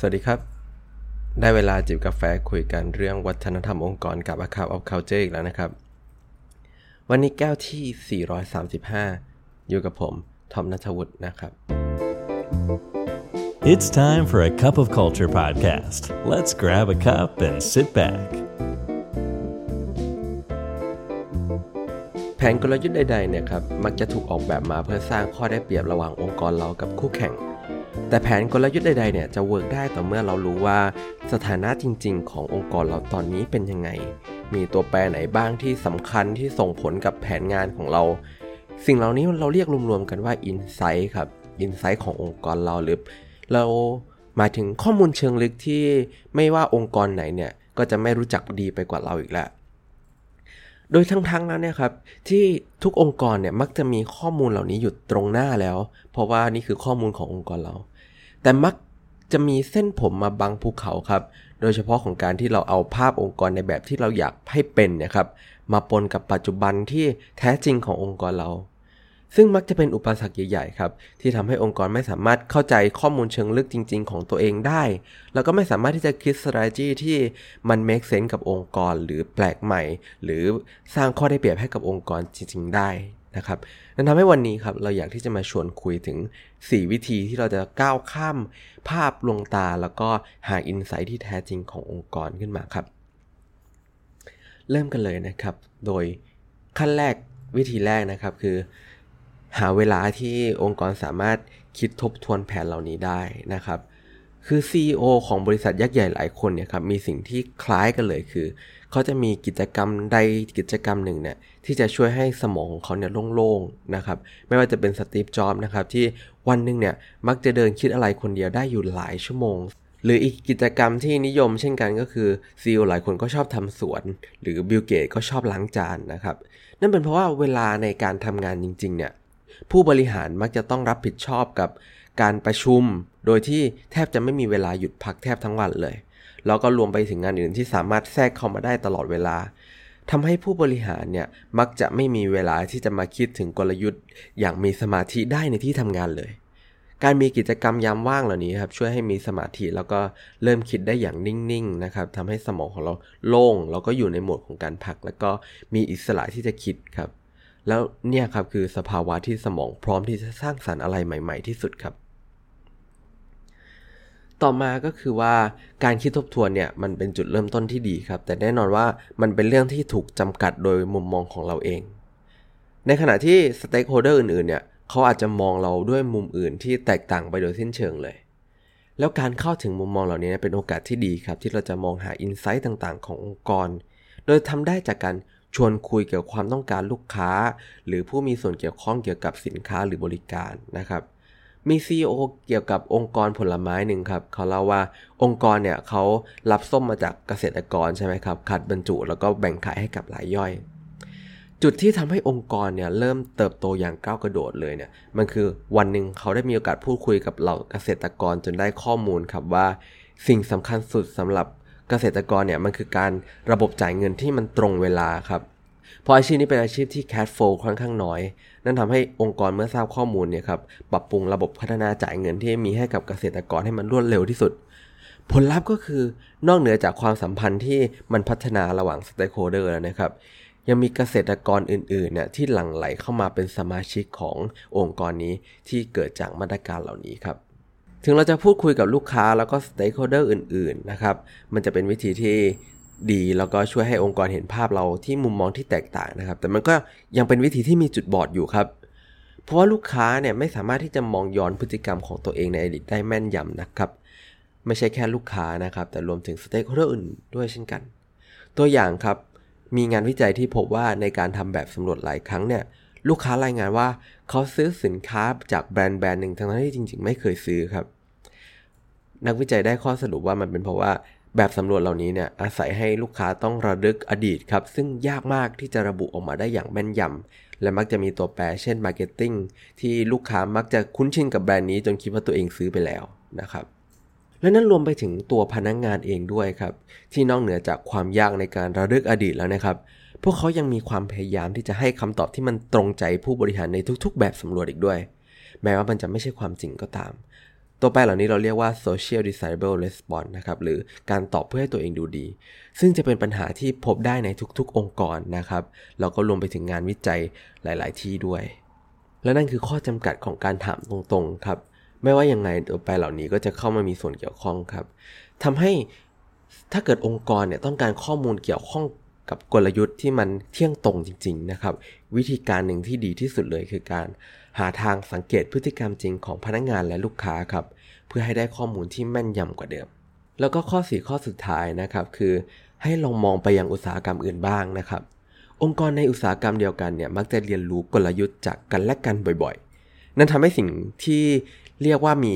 สวัสดีครับ ได้เวลาจิบกาแฟคุยกันเรื่องวัฒนธรรมองค์กรกับ Account of Culture อีกแล้วนะครับ วันนี้แก้วที่ 435 อยู่กับผม ทอมนัทวุฒินะครับ It's time for a cup of culture podcast. Let's grab a cup and sit back. แผนกลยุทธ์ใดๆเนี่ยครับ มักจะถูกออกแบบมาเพื่อสร้างข้อได้เปรียบระหว่างองค์กรเรากับคู่แข่ง แต่แผนกลยุทธ์ใดๆเนี่ยจะเวิร์กได้ต่อเมื่อเรารู้ว่าสถานะจริง ๆ ขององค์กรเราตอนนี้เป็นยังไง มีตัวแปรไหนบ้างที่สำคัญที่ส่งผลกับแผนงานของเรา สิ่งเหล่านี้เราเรียกรวมๆกันว่า Insight ครับ Insight ขององค์กรเราหรือเราหมายถึงข้อมูลเชิงลึกที่ไม่ว่าองค์กรไหนเนี่ยก็จะไม่รู้จักดีไปกว่าเราอีกแล้วโดยทั้งๆแล้วเนี่ยครับที่ทุกองค์กรเนี่ยมักจะมีข้อมูลเหล่านี้อยู่ตรงหน้าแล้ว เพราะว่านี่คือข้อมูลขององค์กรเรา แต่มักจะมีเส้นผมมาบังภูเขาครับ โดยเฉพาะของการที่เราเอาภาพองค์กรในแบบที่เราอยากให้เป็นเนี่ยครับ มาปนกับปัจจุบันที่แท้จริงขององค์กรเรา ซึ่งมักจะเป็นอุปสรรคใหญ่ๆครับ ที่ทำให้องค์กรไม่สามารถเข้าใจข้อมูลเชิงลึกจริง ๆ ของตัวเองได้ แล้วก็ไม่สามารถที่จะคิด strategy ที่มัน make sense กับองค์กร หรือแปลกใหม่ หรือสร้างข้อได้เปรียบให้กับองค์กรจริง ๆ ได้ นะครับนั่นทำให้วันนี้ครับเราอยากที่จะมาชวนคุยถึง 4 วิธีที่เราจะก้าวข้ามภาพลวงตา แล้วก็หาอินไซต์ที่แท้จริงขององค์กรขึ้นมาครับ เริ่มกันเลยนะครับ โดยขั้นแรกวิธีแรกนะครับคือ หาเวลาที่องค์กรสามารถคิดทบทวนแผนเหล่านี้ได้นะครับคือ CEO ของบริษัทยักษ์ใหญ่หลายคนเนี่ยครับมีสิ่งที่คล้ายกันเลยคือ เขาจะมีกิจกรรมใดกิจกรรมหนึ่งเนี่ยที่จะช่วยให้สมองของเขาเนี่ยโล่งๆนะครับไม่ว่าจะเป็น Steve Jobs นะครับที่วันหนึ่งเนี่ยมักจะเดินคิดอะไรคนเดียวได้อยู่หลายชั่วโมง หรืออีกกิจกรรมที่นิยมเช่นกันก็คือ CEO หลายคนก็ชอบทำสวน หรือ Bill Gates ก็ชอบล้างจานนะครับนั่นเป็นเพราะว่าเวลาในการทำงานจริงๆเนี่ยผู้บริหารมักจะต้องรับผิดชอบกับ การประชุม โดยที่แทบจะไม่มีเวลาหยุดพักแทบทั้งวันเลย แล้วก็รวมไปถึงงานอื่นที่สามารถแทรกเข้ามาได้ตลอดเวลาทำให้ผู้บริหารเนี่ยมักจะไม่มีเวลาที่จะมาคิดถึงกลยุทธ์ อย่างมีสมาธิได้ในที่ทำงานเลย การมีกิจกรรมยามว่างเหล่านี้ครับช่วยให้มีสมาธิแล้วก็เริ่มคิดได้อย่างนิ่งๆนะครับทำให้สมองของเราโล่งแล้วก็อยู่ในโหมดของการพัก แล้วก็มีอิสระที่จะคิดครับ แล้วเนี่ยครับคือสภาวะที่สมองพร้อมที่จะสร้างสารรค์อะไรใหม่ ๆ ที่สุดครับ ต่อมาก็คือว่าการคิดทบทวนเนี่ยมันเป็นจุดเริ่มต้นที่ดีครับ แต่แน่นอนว่ามันเป็นเรื่องที่ถูกจำกัดโดยมุมมองของเราเอง ในขณะที่ stakeholder อื่นๆเนี่ยเขาอาจจะมองเราด้วยมุมอื่นที่แตกต่างไปโดยสิ้นเชิงเลย แล้วการเข้าถึงมุมมองเหล่านี้เป็นโอกาสที่ดีครับ ที่เราจะมองหา insight ต่างๆ ขององค์กร โดยทำได้จากการชวนคุยเกี่ยวกับความต้องการลูกค้า หรือผู้มีส่วนเกี่ยวข้องเกี่ยวกับสินค้าหรือบริการนะครับ มี CEO เกี่ยวกับองค์กรผลไม้หนึ่งครับเขาเล่าว่าองค์กรเนี่ยเขารับส้มมาจากเกษตรกรใช่ไหมครับคัดบรรจุแล้วก็แบ่งขายให้กับรายย่อย จุดที่ทำให้องค์กรเนี่ยเริ่มเติบโตอย่างก้าวกระโดดเลยเนี่ยมันคือวันหนึ่งเขาได้มีโอกาสพูดคุยกับเหล่าเกษตรกรจนได้ข้อมูลครับว่า สิ่งสำคัญสุดสำหรับเกษตรกรเนี่ยมันคือการระบบจ่ายเงินที่มันตรงเวลาครับ เพราะอาชีพนี้เป็นอาชีพที่ cash flow ค่อนข้างน้อย นั่นทำให้องค์กรเมื่อทราบข้อมูลเนี่ยครับปรับปรุงระบบพัฒนาจ่ายเงินที่มีให้กับเกษตรกรให้มันรวดเร็วที่สุด ผลลัพธ์ก็คือนอกเหนือจากความสัมพันธ์ที่มันพัฒนาระหว่าง stakeholder แล้วนะครับยังมีเกษตรกรอื่นๆเนี่ยที่หลั่งไหลเข้ามาเป็นสมาชิกขององค์กรนี้ที่เกิดจากมาตรการเหล่านี้ครับถึงเราจะพูดคุยกับลูกค้าแล้วก็ stakeholder อื่นๆนะครับ มันจะเป็นวิธีที่ ดีแล้วก็ช่วยให้องค์กรเห็นภาพเราที่มุมมองที่แตกต่างนะครับ แต่มันก็ยังเป็นวิธีที่มีจุดบอดอยู่ครับ เพราะว่าลูกค้าเนี่ยไม่สามารถที่จะมองย้อนพฤติกรรมของตัวเองในอดีตได้แม่นยำนะครับ ไม่ใช่แค่ลูกค้านะครับ แต่รวมถึง stakeholder อื่นด้วยเช่นกัน ตัวอย่างครับมีงานวิจัยที่พบว่าในการทำแบบสำรวจหลายครั้งเนี่ยลูกค้ารายงานว่าเขาซื้อสินค้าจากแบรนด์แบรนด์หนึ่งทั้งที่จริง ๆ ไม่เคยซื้อครับ นักวิจัยได้ข้อสรุปว่ามันเป็นเพราะว่า แบบสำรวจเหล่านี้เนี่ยอาศัยให้ลูกค้าต้องระลึกอดีตครับ ซึ่งยากมากที่จะระบุออกมาได้อย่างแม่นยำและมักจะมีตัวแปรเช่น marketing ที่ลูกค้ามักจะคุ้นชินกับแบรนด์นี้จนคิดว่าตัวเองซื้อไปแล้วนะครับและนั่นรวมไปถึงตัวพนักงานเองด้วยครับ ที่นอกเหนือจากความยากในการระลึกอดีตแล้วนะครับ พวกเขายังมีความพยายามที่จะให้คำตอบที่มันตรงใจผู้บริหารในทุกๆ แบบสำรวจอีกด้วย แม้ว่ามันจะไม่ใช่ความจริงก็ตาม ตัวแปรเหล่านี้เราเรียกว่า social desirable response นะครับหรือการตอบเพื่อให้ตัวเองดูดี ซึ่งจะเป็นปัญหาที่พบได้ในทุกๆ องค์กรนะครับแล้วก็รวมไปถึงงานวิจัยหลาย ๆ ที่ด้วย และนั่นคือข้อจำกัดของการถามตรงๆครับไม่ว่ายังไงตัวแปรเหล่านี้ก็จะเข้ามามีส่วนเกี่ยวข้องครับทำให้ถ้าเกิดองค์กรเนี่ยต้องการข้อมูลเกี่ยวข้อง กับกลยุทธ์ที่มันเที่ยงตรงจริง ๆ นะครับ วิธีการหนึ่งที่ดีที่สุดเลยคือการหาทางสังเกตพฤติกรรมจริงของพนักงานและลูกค้าครับ เพื่อให้ได้ข้อมูลที่แม่นยำกว่าเดิม แล้วก็ข้อ4ข้อสุดท้ายนะครับ คือให้ลองมองไปยังอุตสาหกรรมอื่นบ้างนะครับ องค์กรในอุตสาหกรรมเดียวกันเนี่ยมักจะเรียนรู้กลยุทธ์จากกันและกันบ่อยๆ นั่นทำให้สิ่งที่เรียกว่ามี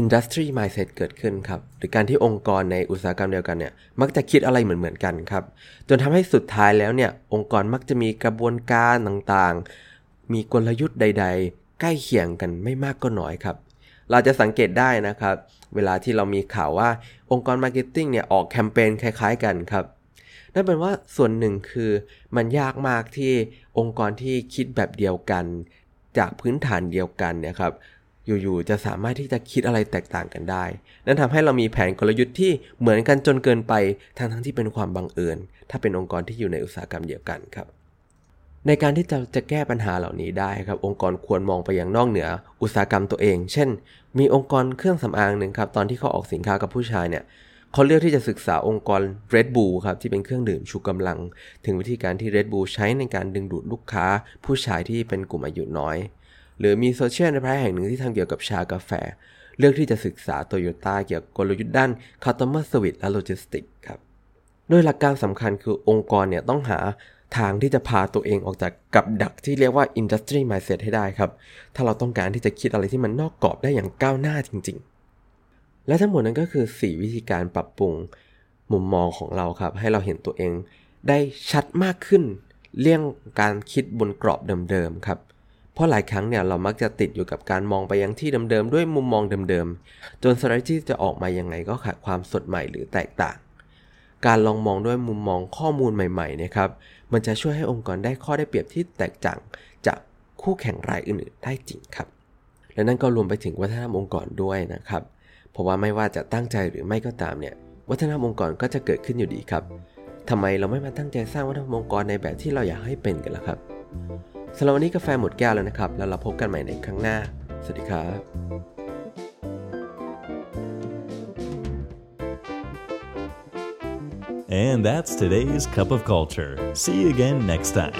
industry mindset เกิดขึ้นครับ หรือการที่องค์กรในอุตสาหกรรมเดียวกันเนี่ยมักจะคิดอะไรเหมือนๆกันครับ จนทำให้สุดท้ายแล้วเนี่ยองค์กรมักจะมีกระบวนการต่างๆ มีกลยุทธ์ใด ๆ ใกล้เคียงกันไม่มากก็น้อยครับ เราจะสังเกตได้นะครับ เวลาที่เรามีข่าวว่าองค์กร marketing เนี่ยออกแคมเปญคล้าย ๆ กันครับนั่นเป็นว่าส่วนหนึ่งคือมันยากมากที่องค์กรที่คิดแบบเดียวกัน จากพื้นฐานเดียวกันเนี่ยครับ อยู่ๆจะสามารถที่จะคิดอะไรแตกต่างกันได้ นั่นทำให้เรามีแผนกลยุทธ์ที่เหมือนกันจนเกินไปทั้งทั้งที่เป็นความบังเอิญ ถ้าเป็นองค์กรที่อยู่ในอุตสาหกรรมเดียวกันครับ ในการที่จะจะแก้ปัญหาเหล่านี้ได้ครับ องค์กรควรมองไปยังนอกเหนือ อุตสาหกรรมตัวเอง เช่น มีองค์กรเครื่องสำอางหนึ่งครับตอนที่เขาออกสินค้ากับผู้ชายเนี่ยเขาเลือกที่จะศึกษาองค์กร Red Bull ครับที่เป็นเครื่องดื่มชูกำลัง ถึงวิธีการที่ Red Bull ใช้ในการดึงดูดลูกค้า ผู้ชายที่เป็นกลุ่มอายุน้อย หรือมีโซเชียลในแพร่แห่งหนึ่งที่ทำเกี่ยวกับชากาแฟ เลือกที่จะศึกษาโตโยต้าเกี่ยวกับกลยุทธ์ด้าน Customer Service และ Logistics ครับ โดยหลักการสำคัญคือองค์กรเนี่ยต้องหาทางที่จะพาตัวเองออกจากกับดักที่เรียกว่า Industry Mindset ให้ได้ครับ ถ้าเราต้องการที่จะคิดอะไรที่มันนอกกรอบได้อย่างก้าวหน้าจริง ๆ และทั้งหมดนั้นก็คือ 4 วิธีการปรับปรุงมุมมองของเราครับ ให้เราเห็นตัวเองได้ชัดมากขึ้น เลี่ยงการคิดบนกรอบเดิมๆครับ เพราะหลายครั้งเนี่ยเรามักจะติดอยู่กับการมองไปยังที่เดิมๆด้วยมุมมองเดิมๆ จน strategy จะออกมายังไงก็ขาดความสดใหม่หรือแตกต่าง การลองมองด้วยมุมมองข้อมูลใหม่ๆนะครับ มันจะช่วยให้องค์กรได้ข้อได้เปรียบที่แตกต่างจากคู่แข่งรายอื่นๆ ได้จริงครับ และนั่นก็รวมไปถึงวัฒนธรรมองค์กรด้วยนะครับ เพราะว่าไม่ว่าจะตั้งใจหรือไม่ก็ตามเนี่ย วัฒนธรรมองค์กรก็จะเกิดขึ้นอยู่ดีครับทำไมเราไม่มาตั้งใจสร้างวัฒนธรรมองค์กรในแบบที่เราอยากให้เป็นกันล่ะครับ สำหรับวันนี้กาแฟหมดแก้วแล้วนะครับ แล้วเราพบกันใหม่ในครั้งหน้า สวัสดีครับ And that's today's Cup of Culture. See you again next time.